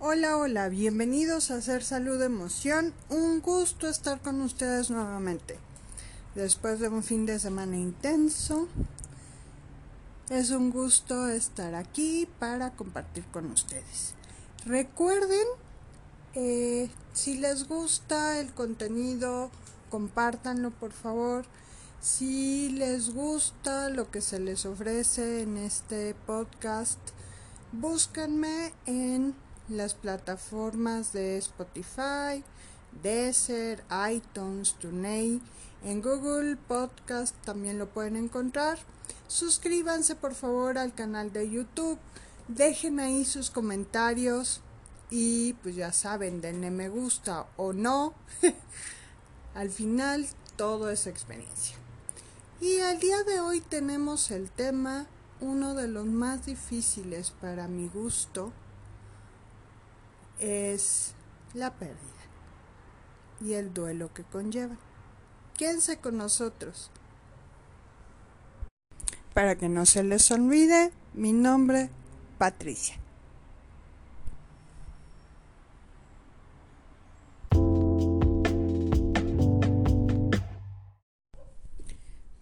Hola, hola, bienvenidos a Hacer Salud Emoción. Un gusto estar con ustedes nuevamente. Después de un fin de semana intenso, es un gusto estar aquí para compartir con ustedes. Recuerden, eh, si les gusta el contenido, compártanlo por favor. Si les gusta lo que se les ofrece en este podcast, búsquenme en las plataformas de Spotify, Deezer, iTunes, TuneIn, en Google Podcast también lo pueden encontrar. Suscríbanse por favor al canal de YouTube, dejen ahí sus comentarios y pues ya saben, denle me gusta o no. al final todo es experiencia. Y al día de hoy tenemos el tema, uno de los más difíciles para mi gusto, es la pérdida y el duelo que conlleva. Quédense con nosotros. Para que no se les olvide, mi nombre, Patricia.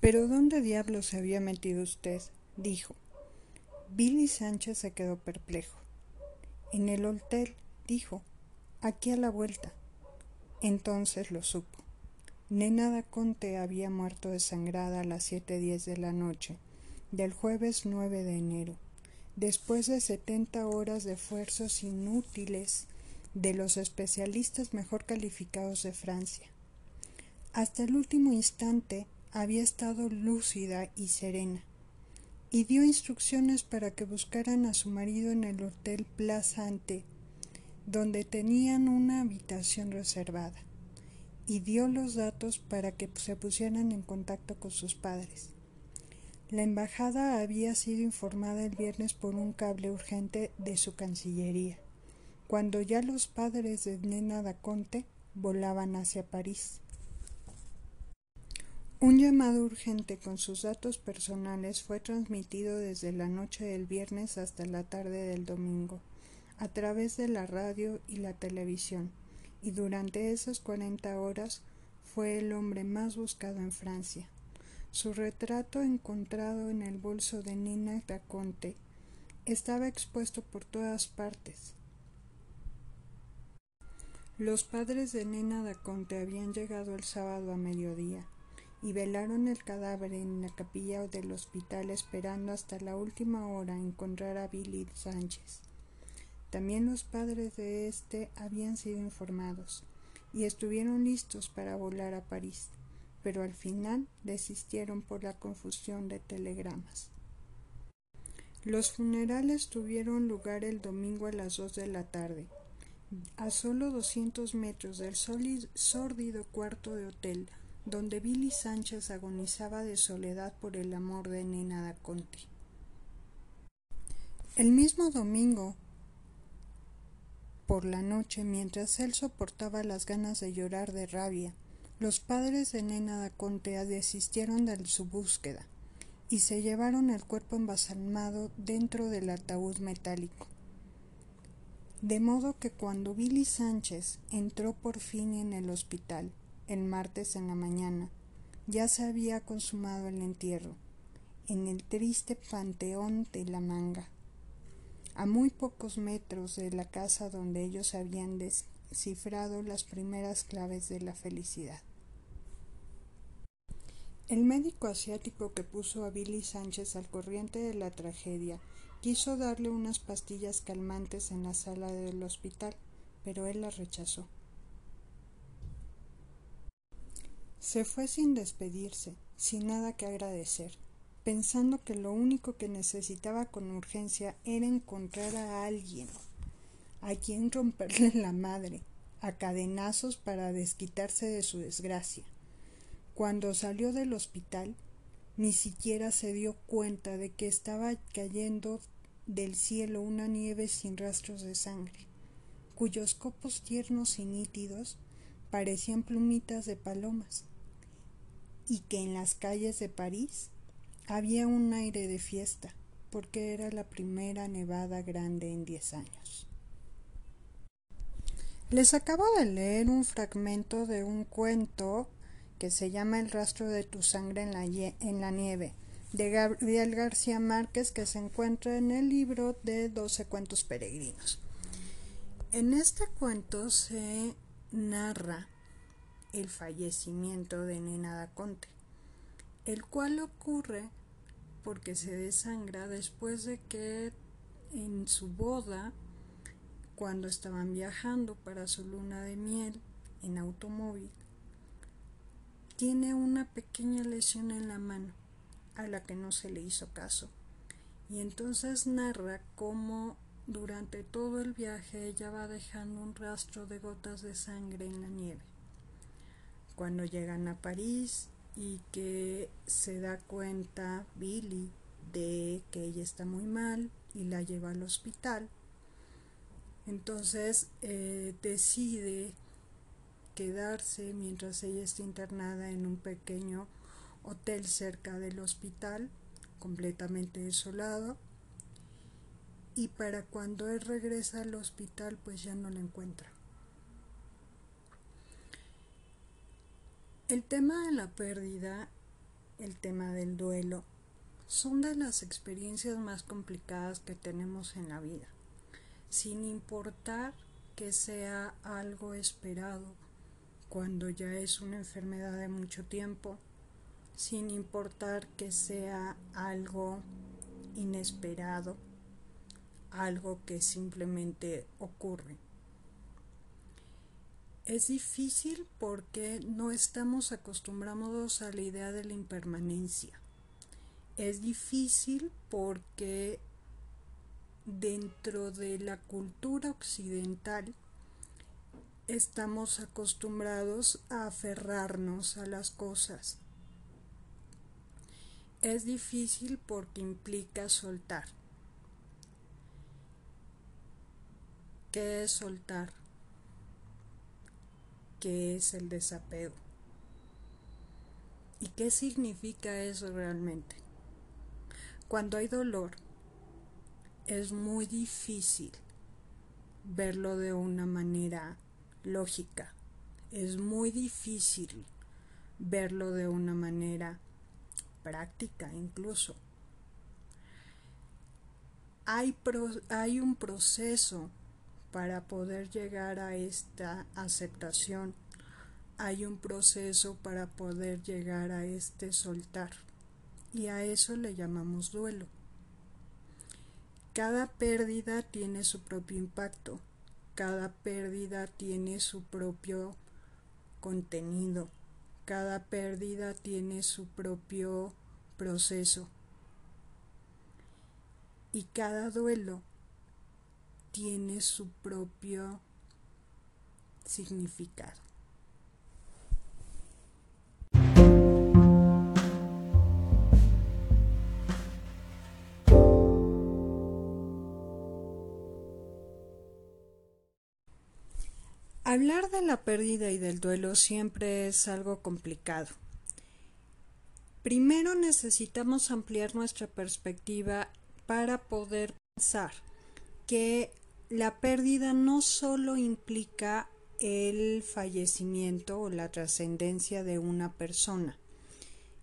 Pero ¿dónde diablos se había metido usted? dijo. Billy Sánchez se quedó perplejo. En el hotel, dijo, aquí a la vuelta. Entonces lo supo. Nena Daconte había muerto desangrada a las siete diez de la noche del jueves 9 de enero, después de setenta horas de esfuerzos inútiles de los especialistas mejor calificados de Francia. Hasta el último instante había estado lúcida y serena, y dio instrucciones para que buscaran a su marido en el Hotel Plaza Ante donde tenían una habitación reservada, y dio los datos para que se pusieran en contacto con sus padres. La embajada había sido informada el viernes por un cable urgente de su Cancillería, cuando ya los padres de Nena Daconte volaban hacia París. Un llamado urgente con sus datos personales fue transmitido desde la noche del viernes hasta la tarde del domingo a través de la radio y la televisión, y durante esas cuarenta horas fue el hombre más buscado en Francia. Su retrato encontrado en el bolso de Nina Daconte estaba expuesto por todas partes. Los padres de Nina Daconte habían llegado el sábado a mediodía y velaron el cadáver en la capilla del hospital esperando hasta la última hora encontrar a Billy Sánchez. También los padres de éste habían sido informados y estuvieron listos para volar a París, pero al final desistieron por la confusión de telegramas. Los funerales tuvieron lugar el domingo a las dos de la tarde, a solo doscientos metros del sórdido cuarto de hotel donde Billy Sánchez agonizaba de soledad por el amor de Nina da Conti. El mismo domingo, por la noche, mientras él soportaba las ganas de llorar de rabia, los padres de Nena da Contea desistieron de su búsqueda y se llevaron el cuerpo embalsamado dentro del ataúd metálico. De modo que cuando Billy Sánchez entró por fin en el hospital, el martes en la mañana, ya se había consumado el entierro, en el triste panteón de la manga a muy pocos metros de la casa donde ellos habían descifrado las primeras claves de la felicidad. El médico asiático que puso a Billy Sánchez al corriente de la tragedia quiso darle unas pastillas calmantes en la sala del hospital, pero él las rechazó. Se fue sin despedirse, sin nada que agradecer pensando que lo único que necesitaba con urgencia era encontrar a alguien a quien romperle la madre a cadenazos para desquitarse de su desgracia. Cuando salió del hospital, ni siquiera se dio cuenta de que estaba cayendo del cielo una nieve sin rastros de sangre, cuyos copos tiernos y nítidos parecían plumitas de palomas, y que en las calles de París había un aire de fiesta, porque era la primera nevada grande en diez años. Les acabo de leer un fragmento de un cuento que se llama El rastro de tu sangre en la, nieve, de Gabriel García Márquez, que se encuentra en el libro de 12 cuentos peregrinos. En este cuento se narra el fallecimiento de Nena da Conte, el cual ocurre porque se desangra después de que en su boda cuando estaban viajando para su luna de miel en automóvil, tiene una pequeña lesión en la mano a la que no se le hizo caso. Y entonces narra cómo durante todo el viaje ella va dejando un rastro de gotas de sangre en la nieve. Cuando llegan a París y que se da cuenta Billy de que ella está muy mal y la lleva al hospital, entonces eh, decide quedarse mientras ella está internada en un pequeño hotel cerca del hospital, completamente desolado. Y para cuando él regresa al hospital, pues ya no la encuentra. El tema de la pérdida, el tema del duelo, son de las experiencias más complicadas que tenemos en la vida sin importar que sea algo esperado cuando ya es una enfermedad de mucho tiempo, sin importar que sea algo inesperado, algo que simplemente ocurre. Es difícil porque no estamos acostumbrados a la idea de la impermanencia. Es difícil porque dentro de la cultura occidental estamos acostumbrados a aferrarnos a las cosas. Es difícil porque implica soltar. ¿Qué es soltar? ¿Qué es el desapego? ¿Y qué significa eso realmente? Cuando hay dolor, es muy difícil verlo de una manera lógica. Es muy difícil verlo de una manera práctica incluso. Hay, hay un proceso para poder llegar a esta aceptación. Hay un proceso para poder llegar a este soltar. Y a eso le llamamos duelo. Cada pérdida tiene su propio impacto, cada pérdida tiene su propio contenido, cada pérdida tiene su propio proceso y cada duelo tiene su propio significado. Hablar de la pérdida y del duelo siempre es algo complicado. Primero necesitamos ampliar nuestra perspectiva para poder pensar que la pérdida no solo implica el fallecimiento o la trascendencia de una persona,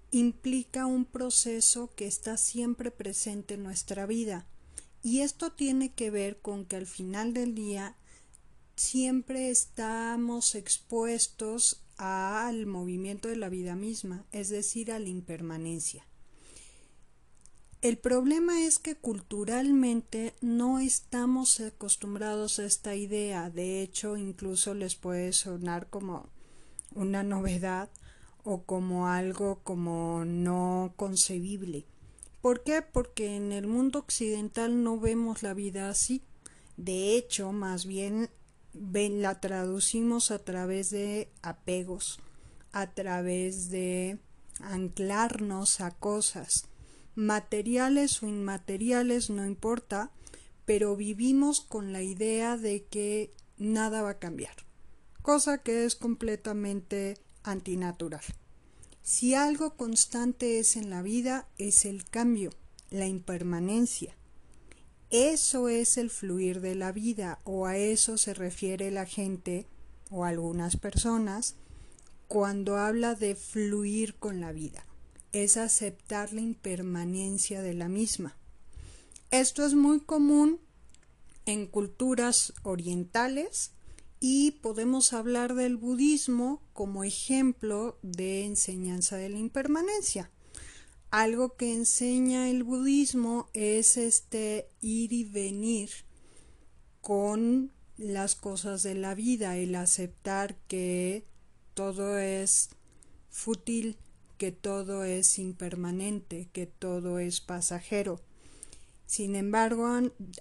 implica un proceso que está siempre presente en nuestra vida. Y esto tiene que ver con que al final del día siempre estamos expuestos al movimiento de la vida misma, es decir, a la impermanencia. El problema es que culturalmente no estamos acostumbrados a esta idea, de hecho incluso les puede sonar como una novedad o como algo como no concebible. ¿Por qué? Porque en el mundo occidental no vemos la vida así. De hecho, más bien la traducimos a través de apegos, a través de anclarnos a cosas, materiales o inmateriales, no importa, pero vivimos con la idea de que nada va a cambiar, cosa que es completamente antinatural. Si algo constante es en la vida, es el cambio, la impermanencia. Eso es el fluir de la vida o a eso se refiere la gente o algunas personas cuando habla de fluir con la vida. Es aceptar la impermanencia de la misma. Esto es muy común en culturas orientales y podemos hablar del budismo como ejemplo de enseñanza de la impermanencia. Algo que enseña el budismo es este ir y venir con las cosas de la vida, el aceptar que todo es fútil, que todo es impermanente, que todo es pasajero. Sin embargo,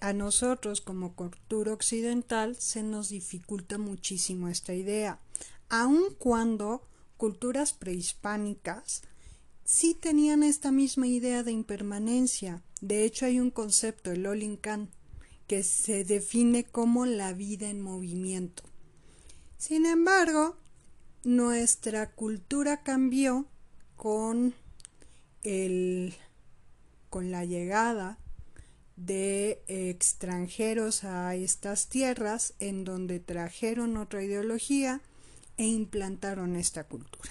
a, nosotros como cultura occidental se nos dificulta muchísimo esta idea, aun cuando culturas prehispánicas sí tenían esta misma idea de impermanencia. De hecho, hay un concepto, el Olinkan, que se define como la vida en movimiento. Sin embargo, nuestra cultura cambió con el con la llegada de extranjeros a estas tierras en donde trajeron otra ideología e implantaron esta cultura.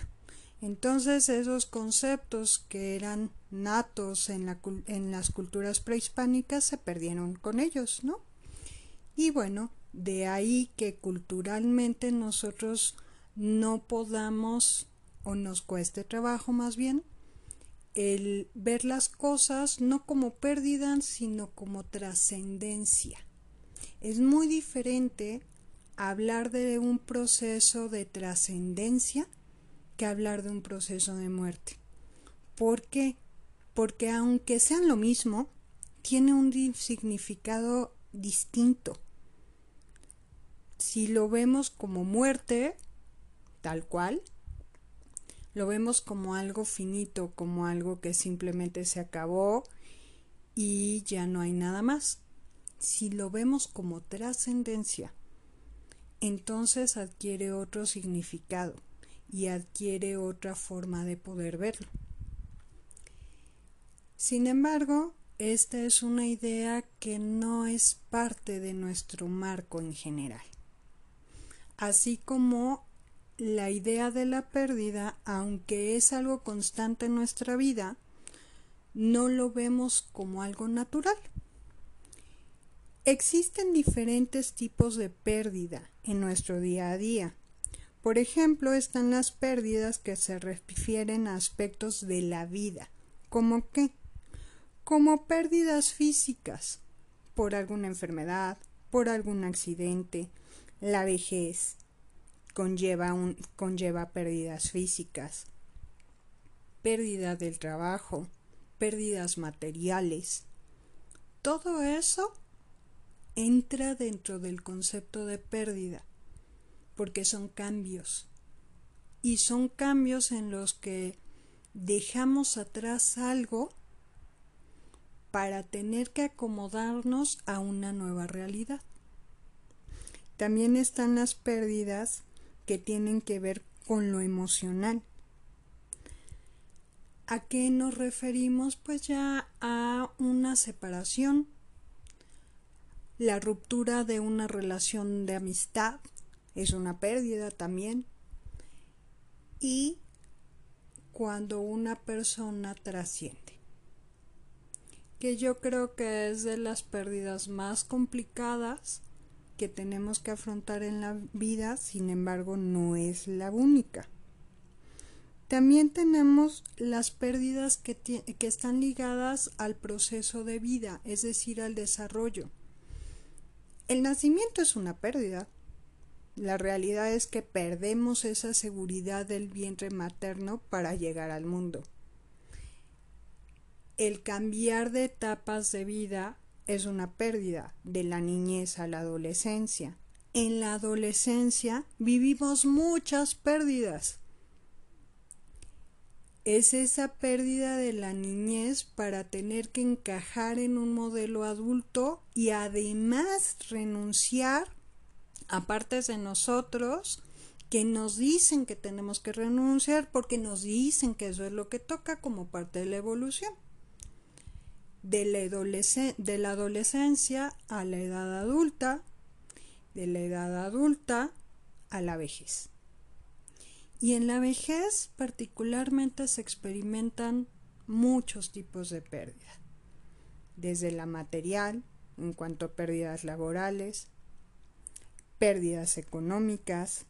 Entonces esos conceptos que eran natos en, la, en las culturas prehispánicas se perdieron con ellos, ¿no? Y bueno, de ahí que culturalmente nosotros no podamos o nos cueste trabajo más bien el ver las cosas no como pérdida, sino como trascendencia. Es muy diferente hablar de un proceso de trascendencia que hablar de un proceso de muerte. ¿Por qué? Porque aunque sean lo mismo, tiene un significado distinto. Si lo vemos como muerte, tal cual, lo vemos como algo finito, como algo que simplemente se acabó y ya no hay nada más. Si lo vemos como trascendencia, entonces adquiere otro significado y adquiere otra forma de poder verlo. Sin embargo, esta es una idea que no es parte de nuestro marco en general. Así como la idea de la pérdida, aunque es algo constante en nuestra vida, no lo vemos como algo natural. Existen diferentes tipos de pérdida en nuestro día a día. Por ejemplo, están las pérdidas que se refieren a aspectos de la vida, como qué? Como pérdidas físicas, por alguna enfermedad, por algún accidente, la vejez, conlleva, un, conlleva pérdidas físicas, pérdida del trabajo, pérdidas materiales. Todo eso entra dentro del concepto de pérdida, porque son cambios. Y son cambios en los que dejamos atrás algo para tener que acomodarnos a una nueva realidad. También están las pérdidas que tienen que ver con lo emocional. ¿A qué nos referimos? Pues ya a una separación, la ruptura de una relación de amistad es una pérdida también. Y cuando una persona trasciende, que yo creo que es de las pérdidas más complicadas que tenemos que afrontar en la vida, sin embargo, no es la única. También tenemos las pérdidas que, que, están ligadas al proceso de vida, es decir, al desarrollo. El nacimiento es una pérdida. La realidad es que perdemos esa seguridad del vientre materno para llegar al mundo. El cambiar de etapas de vida es una pérdida de la niñez a la adolescencia. En la adolescencia vivimos muchas pérdidas. Es esa pérdida de la niñez para tener que encajar en un modelo adulto y además renunciar a partes de nosotros que nos dicen que tenemos que renunciar porque nos dicen que eso es lo que toca como parte de la evolución de la, adolescencia a la edad adulta, de la edad adulta a la vejez. Y en la vejez particularmente se experimentan muchos tipos de pérdida, desde la material, en cuanto a pérdidas laborales, pérdidas económicas,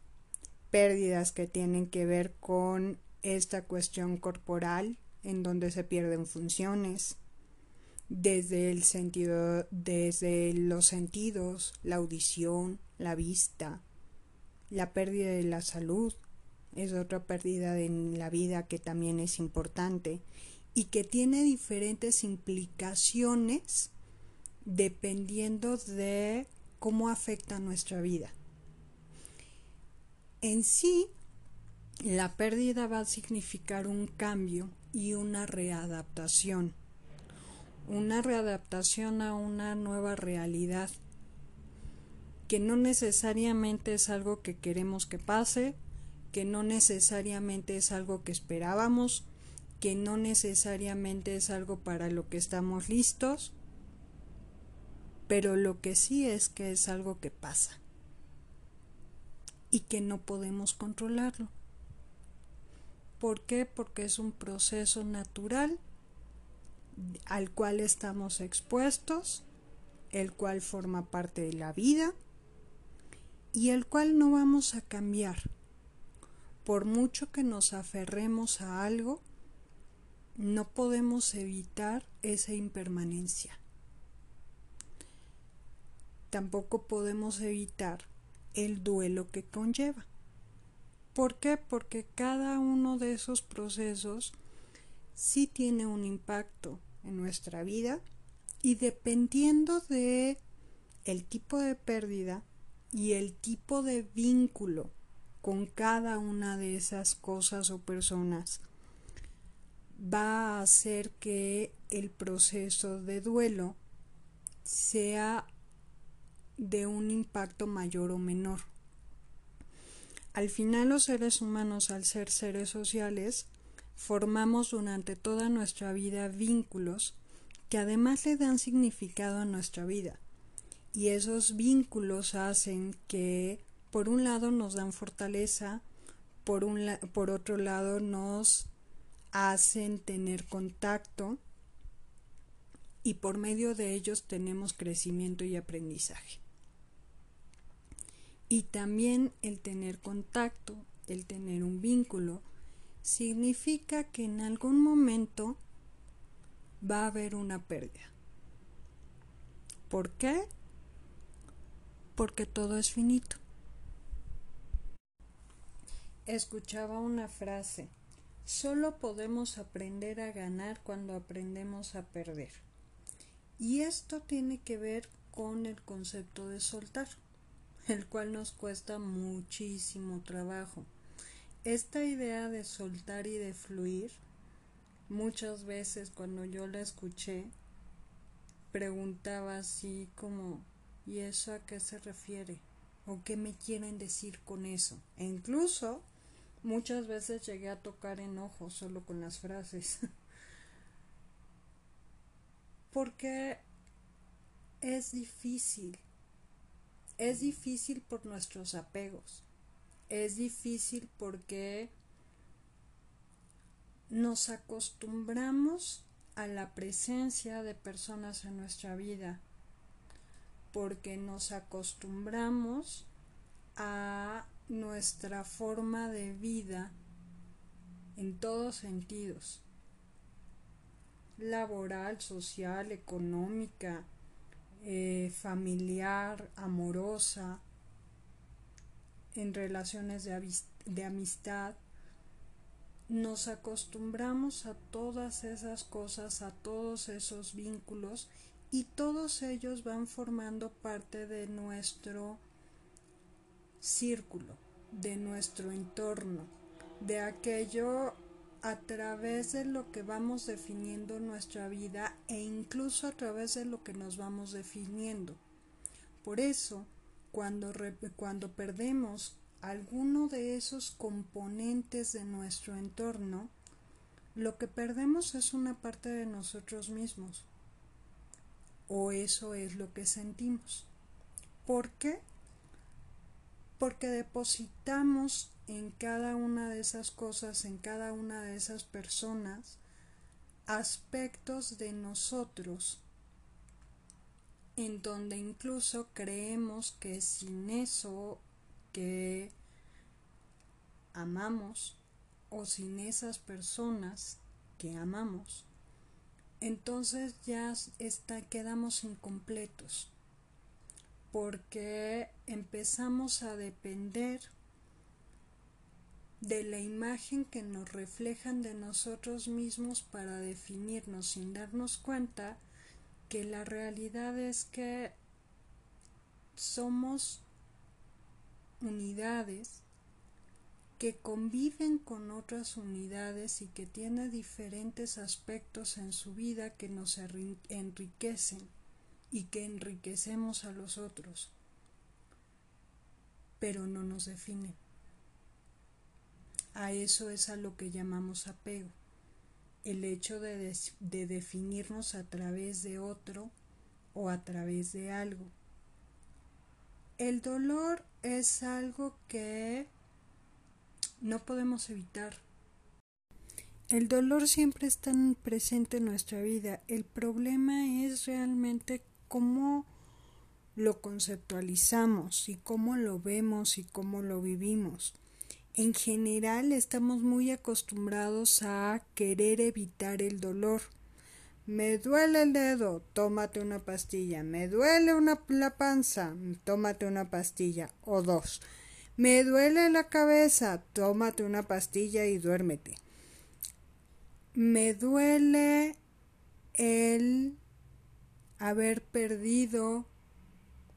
pérdidas que tienen que ver con esta cuestión corporal, en donde se pierden funciones, desde el sentido, desde los sentidos, la audición, la vista, la pérdida de la salud, es otra pérdida en la vida que también es importante y que tiene diferentes implicaciones dependiendo de cómo afecta nuestra vida. En sí, la pérdida va a significar un cambio y una readaptación. Una readaptación a una nueva realidad que no necesariamente es algo que queremos que pase, que no necesariamente es algo que esperábamos, que no necesariamente es algo para lo que estamos listos, pero lo que sí es que es algo que pasa y que no podemos controlarlo. ¿Por qué? Porque es un proceso natural al cual estamos expuestos, el cual forma parte de la vida y el cual no vamos a cambiar. Por mucho que nos aferremos a algo, no podemos evitar esa impermanencia. Tampoco podemos evitar el duelo que conlleva. ¿Por qué? Porque cada uno de esos procesos sí tiene un impacto en nuestra vida y dependiendo de el tipo de pérdida y el tipo de vínculo con cada una de esas cosas o personas va a hacer que el proceso de duelo sea de un impacto mayor o menor. Al final los seres humanos, al ser seres sociales, formamos durante toda nuestra vida vínculos que además le dan significado a nuestra vida. Y esos vínculos hacen que, por un lado, nos dan fortaleza, por, un por otro lado, nos hacen tener contacto y por medio de ellos tenemos crecimiento y aprendizaje. Y también el tener contacto, el tener un vínculo, significa que en algún momento va a haber una pérdida. ¿Por qué? Porque todo es finito. Escuchaba una frase Solo podemos aprender a ganar cuando aprendemos a perder. Y esto tiene que ver con el concepto de soltar, el cual nos cuesta muchísimo trabajo. Esta idea de soltar y de fluir, muchas veces cuando yo la escuché, preguntaba así como, ¿y eso a qué se refiere? ¿O qué me quieren decir con eso? E incluso Muchas veces llegué a tocar enojo solo con las frases. Porque es difícil. Es difícil por nuestros apegos. Es difícil porque nos acostumbramos a la presencia de personas en nuestra vida. Porque nos acostumbramos a nuestra forma de vida en todos sentidos, laboral, social, económica, eh, familiar, amorosa, en relaciones de, amistad, nos acostumbramos a todas esas cosas, a todos esos vínculos y todos ellos van formando parte de nuestro círculo, de nuestro entorno, de aquello a través de lo que vamos definiendo nuestra vida e incluso a través de lo que nos vamos definiendo. Por eso, cuando, cuando perdemos alguno de esos componentes de nuestro entorno, lo que perdemos es una parte de nosotros mismos. o eso es lo que sentimos. ¿Por qué? Porque depositamos en cada una de esas cosas, en cada una de esas personas, aspectos de nosotros en donde incluso creemos que sin eso que amamos o sin esas personas que amamos, entonces ya está, quedamos incompletos. Porque empezamos a depender de la imagen que nos reflejan de nosotros mismos para definirnos sin darnos cuenta que la realidad es que somos unidades que conviven con otras unidades y que tienen diferentes aspectos en su vida que nos enriquecen y que enriquecemos a los otros, pero no nos definen. A eso es a lo que llamamos apego, el hecho de, de definirnos a través de otro o a través de algo. El dolor es algo que no podemos evitar. El dolor siempre está presente en nuestra vida. El problema es realmente cómo lo conceptualizamos y cómo lo vemos y cómo lo vivimos. En general estamos muy acostumbrados a querer evitar el dolor. Me duele el dedo, tómate una pastilla. Me duele una, la panza, tómate una pastilla o dos. Me duele la cabeza, tómate una pastilla y duérmete. Me duele el haber perdido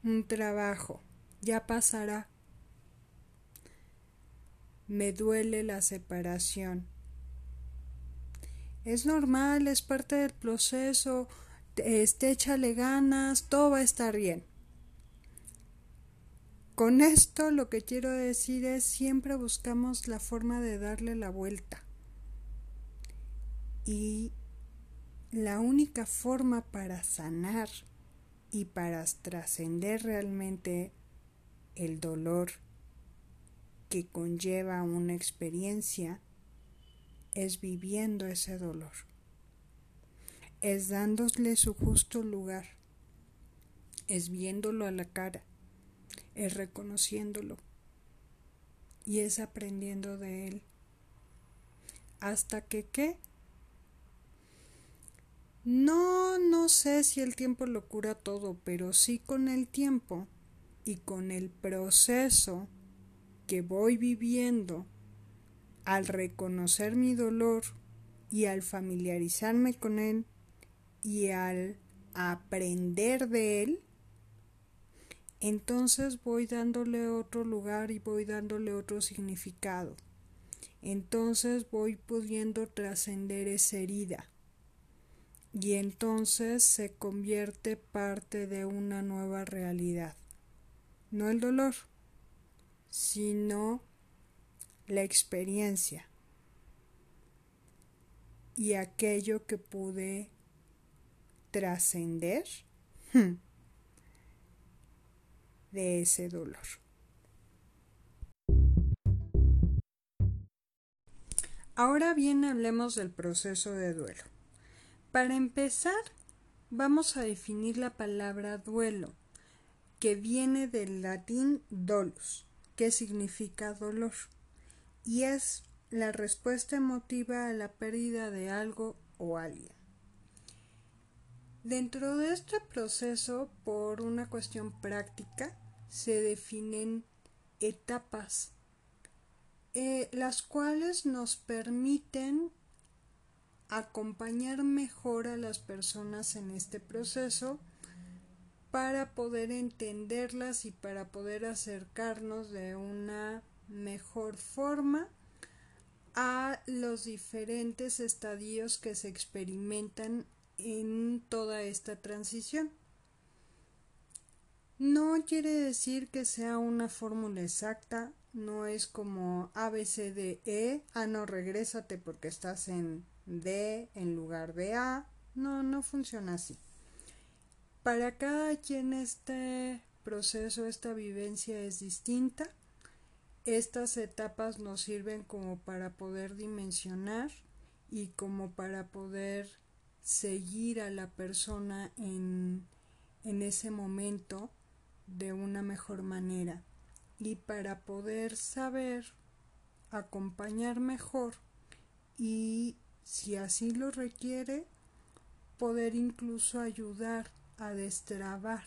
un trabajo. Ya pasará. Me duele la separación. Es normal, es parte del proceso. Este, échale ganas, todo va a estar bien. Con esto lo que quiero decir es siempre buscamos la forma de darle la vuelta. Y la única forma para sanar y para trascender realmente el dolor que conlleva una experiencia es viviendo ese dolor, es dándole su justo lugar, es viéndolo a la cara, es reconociéndolo y es aprendiendo de él. Hasta que qué? No, no sé si el tiempo lo cura todo, pero sí con el tiempo y con el proceso que voy viviendo al reconocer mi dolor y al familiarizarme con él y al aprender de él, entonces voy dándole otro lugar y voy dándole otro significado. Entonces voy pudiendo trascender esa herida. Y entonces se convierte parte de una nueva realidad. No el dolor, sino la experiencia y aquello que pude trascender. Hmm, de ese dolor. Ahora bien, hablemos del proceso de duelo. Para empezar, vamos a definir la palabra duelo, que viene del latín dolus, que significa dolor, y es la respuesta emotiva a la pérdida de algo o alguien. Dentro de este proceso, por una cuestión práctica, se definen etapas, eh, las cuales nos permiten acompañar mejor a las personas en este proceso para poder entenderlas y para poder acercarnos de una mejor forma a los diferentes estadios que se experimentan en toda esta transición. No quiere decir que sea una fórmula exacta, no es como A, B, C, D, E, ah, no, regrésate porque estás en D en lugar de A, no, no funciona así. Para cada quien este proceso, esta vivencia es distinta. Estas etapas nos sirven como para poder dimensionar y como para poder seguir a la persona en, en ese momento de una mejor manera y para poder saber acompañar mejor y si así lo requiere poder incluso ayudar a destrabar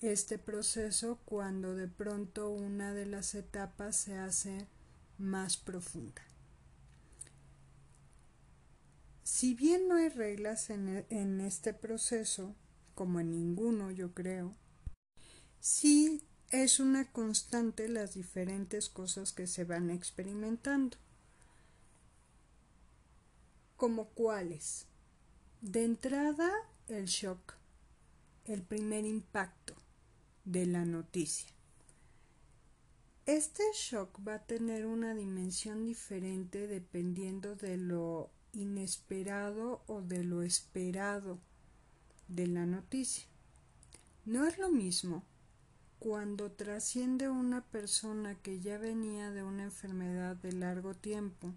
este proceso cuando de pronto una de las etapas se hace más profunda. Si bien no hay reglas en, e, en, este proceso, como en ninguno yo creo, sí es una constante las diferentes cosas que se van experimentando. ¿Como cuáles? De entrada, el shock, el primer impacto de la noticia. Este shock va a tener una dimensión diferente dependiendo de lo inesperado o de lo esperado de la noticia. No es lo mismo cuando trasciende una persona que ya venía de una enfermedad de largo tiempo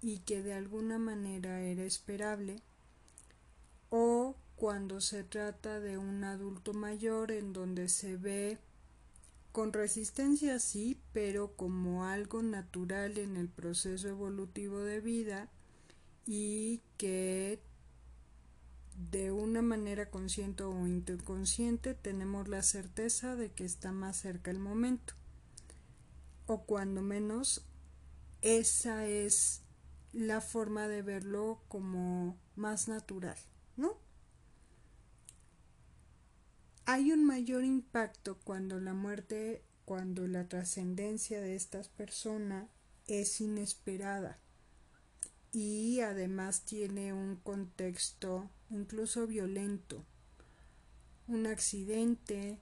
y que de alguna manera era esperable, o cuando se trata de un adulto mayor en donde se ve con resistencia sí, pero como algo natural en el proceso evolutivo de vida y que de una manera consciente o inconsciente tenemos la certeza de que está más cerca el momento. O cuando menos esa es la forma de verlo como más natural, ¿no? Hay un mayor impacto cuando la muerte, cuando la trascendencia de estas personas es inesperada. Y además tiene un contexto incluso violento, un accidente,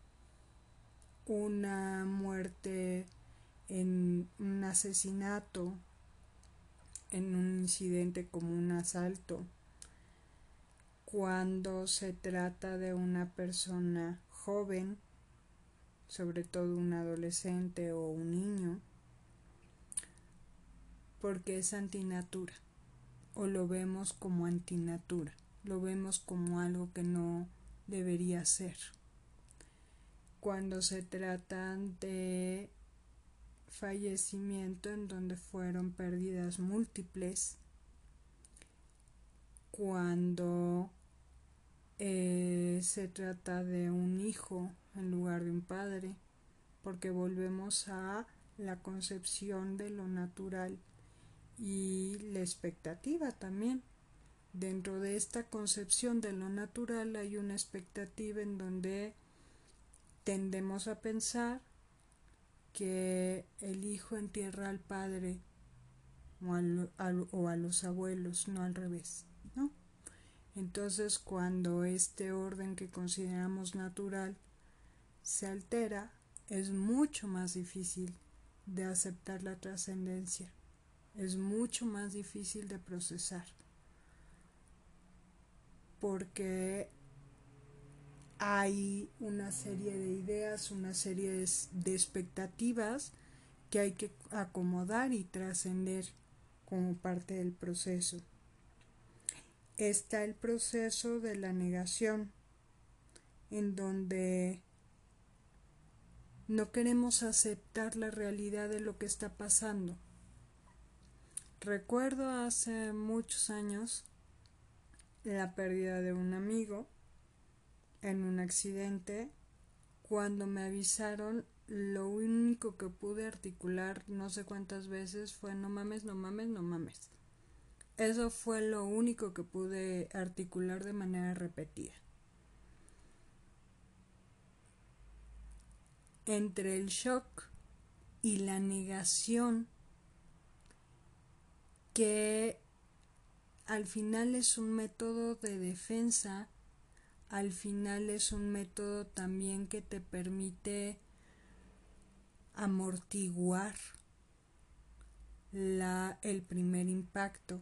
una muerte en un asesinato, en un incidente como un asalto, cuando se trata de una persona joven, sobre todo un adolescente o un niño, porque es antinatura o lo vemos como antinatura, lo vemos como algo que no debería ser. Cuando se tratan de fallecimiento en donde fueron pérdidas múltiples, cuando eh, se trata de un hijo en lugar de un padre, porque volvemos a la concepción de lo natural y la expectativa también. Dentro de esta concepción de lo natural hay una expectativa en donde tendemos a pensar que el hijo entierra al padre o, o a los abuelos, no al revés. Entonces cuando este orden que consideramos natural se altera, es mucho más difícil de aceptar la trascendencia es mucho más difícil de procesar porque hay una serie de ideas, una serie de, expectativas que hay que acomodar y trascender como parte del proceso. Está el proceso de la negación, en donde no queremos aceptar la realidad de lo que está pasando Recuerdo hace muchos años la pérdida de un amigo en un accidente. Cuando me avisaron, lo único que pude articular no sé cuántas veces fue no mames, no mames, no mames. Eso fue lo único que pude articular de manera repetida. Entre el shock y la negación que al final es un método de defensa, al final es un método también que te permite amortiguar la, el primer impacto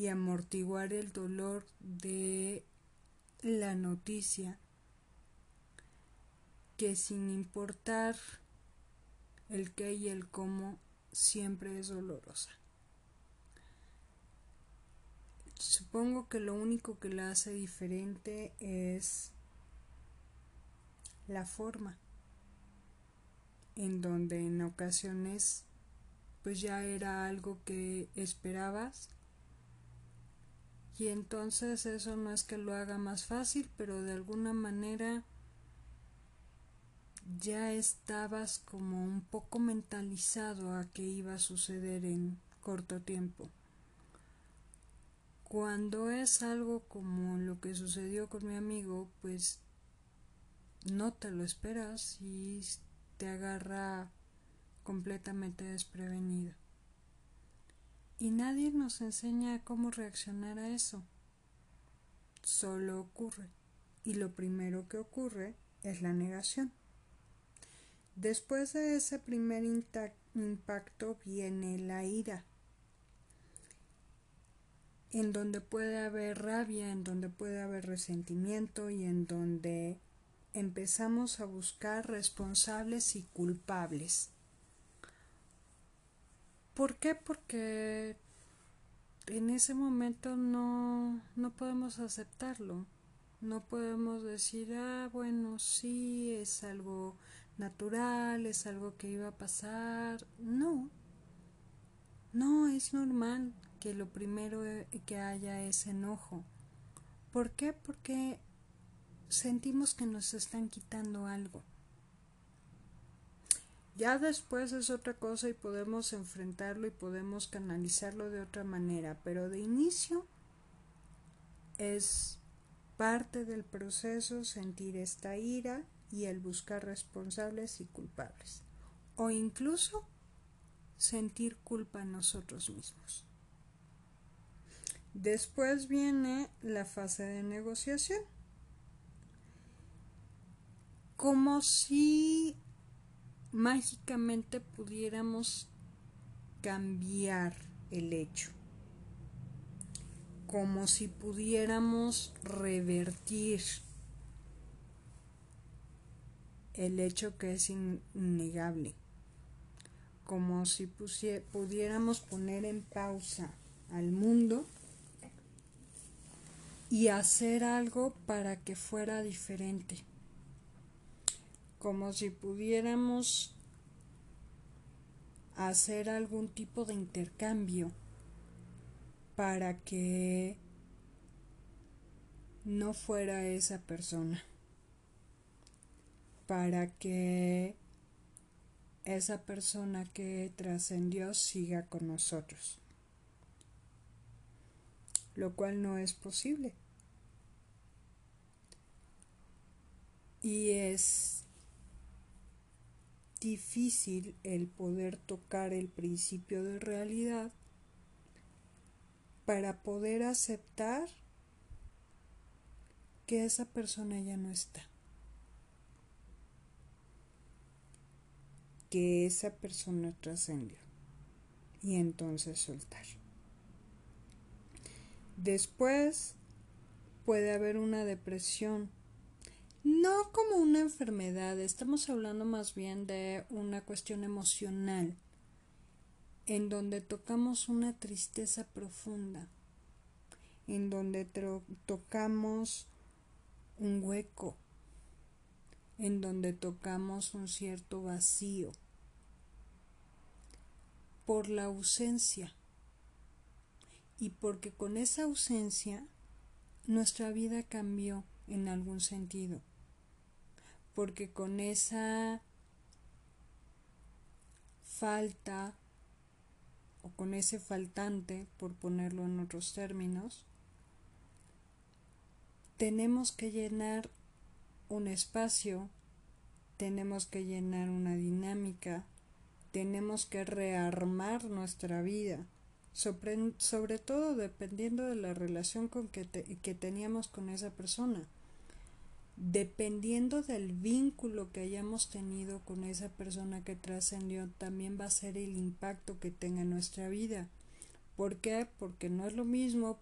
y amortiguar el dolor de la noticia que sin importar el qué y el cómo siempre es dolorosa. Supongo que lo único que la hace diferente es la forma, en donde en ocasiones pues ya era algo que esperabas y entonces eso no es que lo haga más fácil, pero de alguna manera ya estabas como un poco mentalizado a que iba a suceder en corto tiempo. Cuando es algo como lo que sucedió con mi amigo, pues no te lo esperas y te agarra completamente desprevenido. Y nadie nos enseña cómo reaccionar a eso. Solo ocurre. Y lo primero que ocurre es la negación. Después de ese primer impacto viene la ira en donde puede haber rabia, en donde puede haber resentimiento y en donde empezamos a buscar responsables y culpables. ¿Por qué? Porque en ese momento no, no podemos aceptarlo. No podemos decir, ah, bueno, sí, es algo natural, es algo que iba a pasar. No, no, es normal que lo primero eh, que haya es enojo. ¿Por qué? Porque sentimos que nos están quitando algo. Ya después es otra cosa y podemos enfrentarlo y podemos canalizarlo de otra manera, pero de inicio es parte del proceso sentir esta ira y el buscar responsables y culpables, o incluso sentir culpa en nosotros mismos. Después viene la fase de negociación. Como si mágicamente pudiéramos cambiar el hecho. Como si pudiéramos revertir el hecho que es innegable. Como si pudiéramos poner en pausa al mundo y hacer algo para que fuera diferente. Como si pudiéramos hacer algún tipo de intercambio para que no fuera esa persona, para que esa persona que trascendió siga con nosotros lo cual no es posible. Y es difícil el poder tocar el principio de realidad para poder aceptar que esa persona ya no está. Que esa persona trascendió. Y entonces soltar. Después puede haber una depresión. No como una enfermedad, estamos hablando más bien de una cuestión emocional, en donde tocamos una tristeza profunda, en donde tocamos un hueco, en donde tocamos un cierto vacío. Por la ausencia. Y porque con esa ausencia nuestra vida cambió en algún sentido, porque con esa falta o con ese faltante, por ponerlo en otros términos, tenemos que llenar un espacio, tenemos que llenar una dinámica, tenemos que rearmar nuestra vida. Sobre, todo dependiendo de la relación con que, que teníamos con esa persona, dependiendo del vínculo que hayamos tenido con esa persona que trascendió, también va a ser el impacto que tenga en nuestra vida. ¿Por qué? Porque no es lo mismo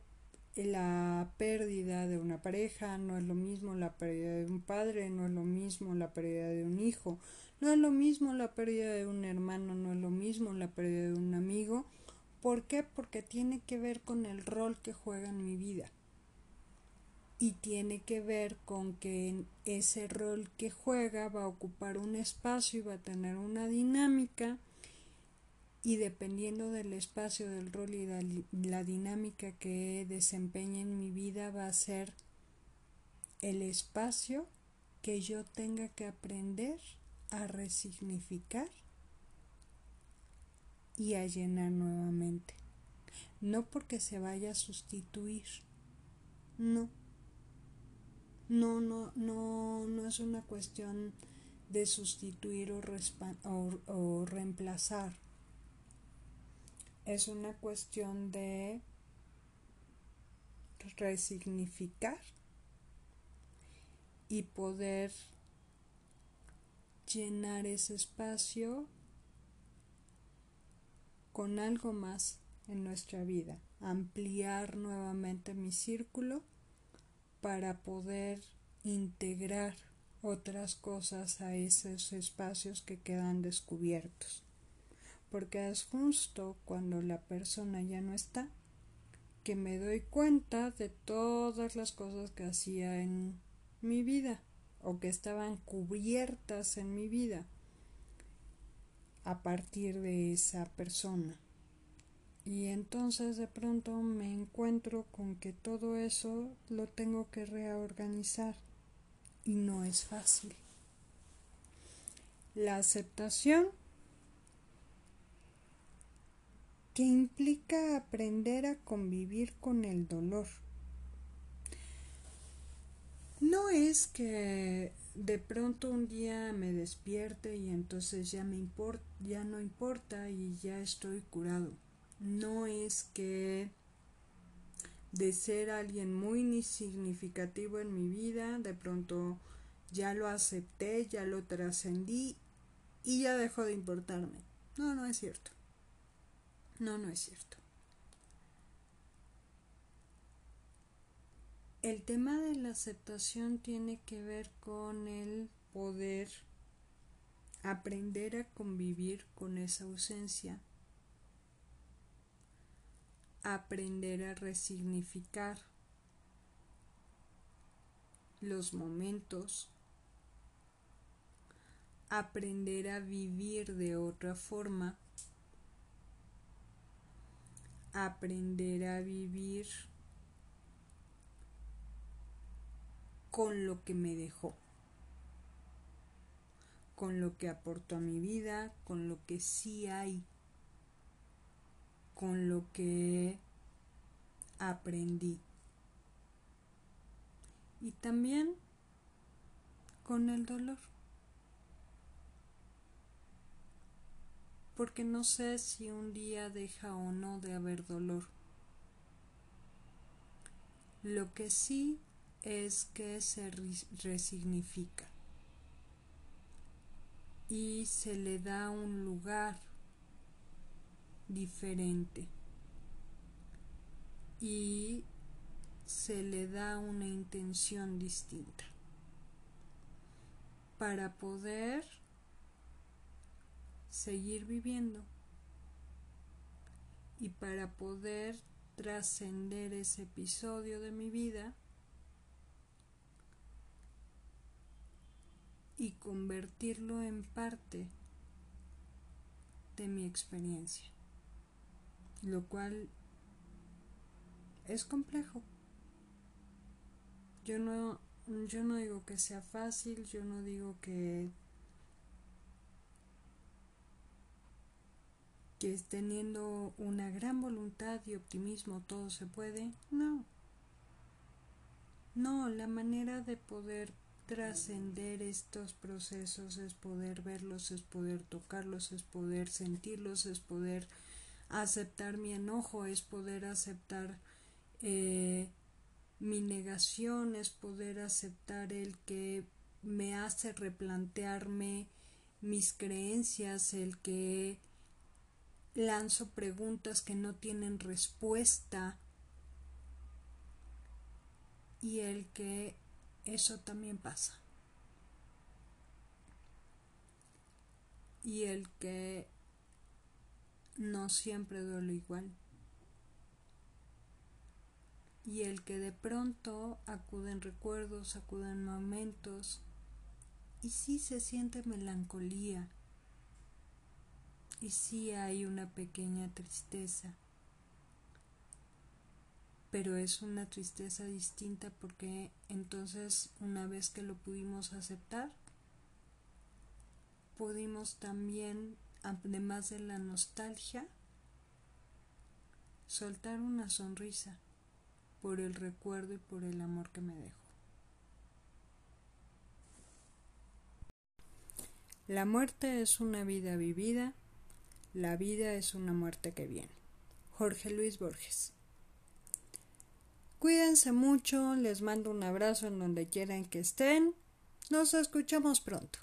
la pérdida de una pareja, no es lo mismo la pérdida de un padre, no es lo mismo la pérdida de un hijo, no es lo mismo la pérdida de un hermano, no es lo mismo la pérdida de un amigo. ¿Por qué? Porque tiene que ver con el rol que juega en mi vida. Y tiene que ver con que ese rol que juega va a ocupar un espacio y va a tener una dinámica y dependiendo del espacio, del rol y la, la dinámica que desempeñe en mi vida va a ser el espacio que yo tenga que aprender a resignificar y a llenar nuevamente. No porque se vaya a sustituir. No. No, no, no, no es una cuestión de sustituir o, o, o reemplazar. Es una cuestión de resignificar y poder llenar ese espacio con algo más en nuestra vida, ampliar nuevamente mi círculo para poder integrar otras cosas a esos espacios que quedan descubiertos. Porque es justo cuando la persona ya no está que me doy cuenta de todas las cosas que hacía en mi vida o que estaban cubiertas en mi vida a partir de esa persona. Y entonces de pronto me encuentro con que todo eso lo tengo que reorganizar y no es fácil. La aceptación que implica aprender a convivir con el dolor no es que de pronto un día me despierte y entonces ya me importa, ya no importa y ya estoy curado. No es que de ser alguien muy significativo en mi vida, de pronto ya lo acepté, ya lo trascendí y ya dejó de importarme. No, no es cierto. No, no es cierto. El tema de la aceptación tiene que ver con el poder aprender a convivir con esa ausencia, aprender a resignificar los momentos, aprender a vivir de otra forma, aprender a vivir con lo que me dejó, con lo que aportó a mi vida, con lo que sí hay, con lo que aprendí. Y también con el dolor. Porque no sé si un día deja o no de haber dolor. Lo que sí es que se resignifica y se le da un lugar diferente. Y se le da una intención distinta. Para poder seguir viviendo y para poder trascender ese episodio de mi vida y convertirlo en parte de mi experiencia, lo cual es complejo. Yo no, yo no digo que sea fácil, yo no digo que que teniendo una gran voluntad y optimismo todo se puede. No. No, la manera de poder trascender estos procesos es poder verlos, es poder tocarlos, es poder sentirlos, es poder aceptar mi enojo, es poder aceptar eh, mi negación, es poder aceptar el que me hace replantearme mis creencias, el que lanzo preguntas que no tienen respuesta y el que eso también pasa. Y el que no siempre duele igual. Y el que de pronto acuden recuerdos, acuden momentos, y sí se siente melancolía, y sí hay una pequeña tristeza pero es una tristeza distinta porque entonces una vez que lo pudimos aceptar, pudimos también, además de la nostalgia, soltar una sonrisa por el recuerdo y por el amor que me dejó. La muerte es una vida vivida, la vida es una muerte que viene. Jorge Luis Borges Cuídense mucho, les mando un abrazo en donde quieran que estén. Nos escuchamos pronto.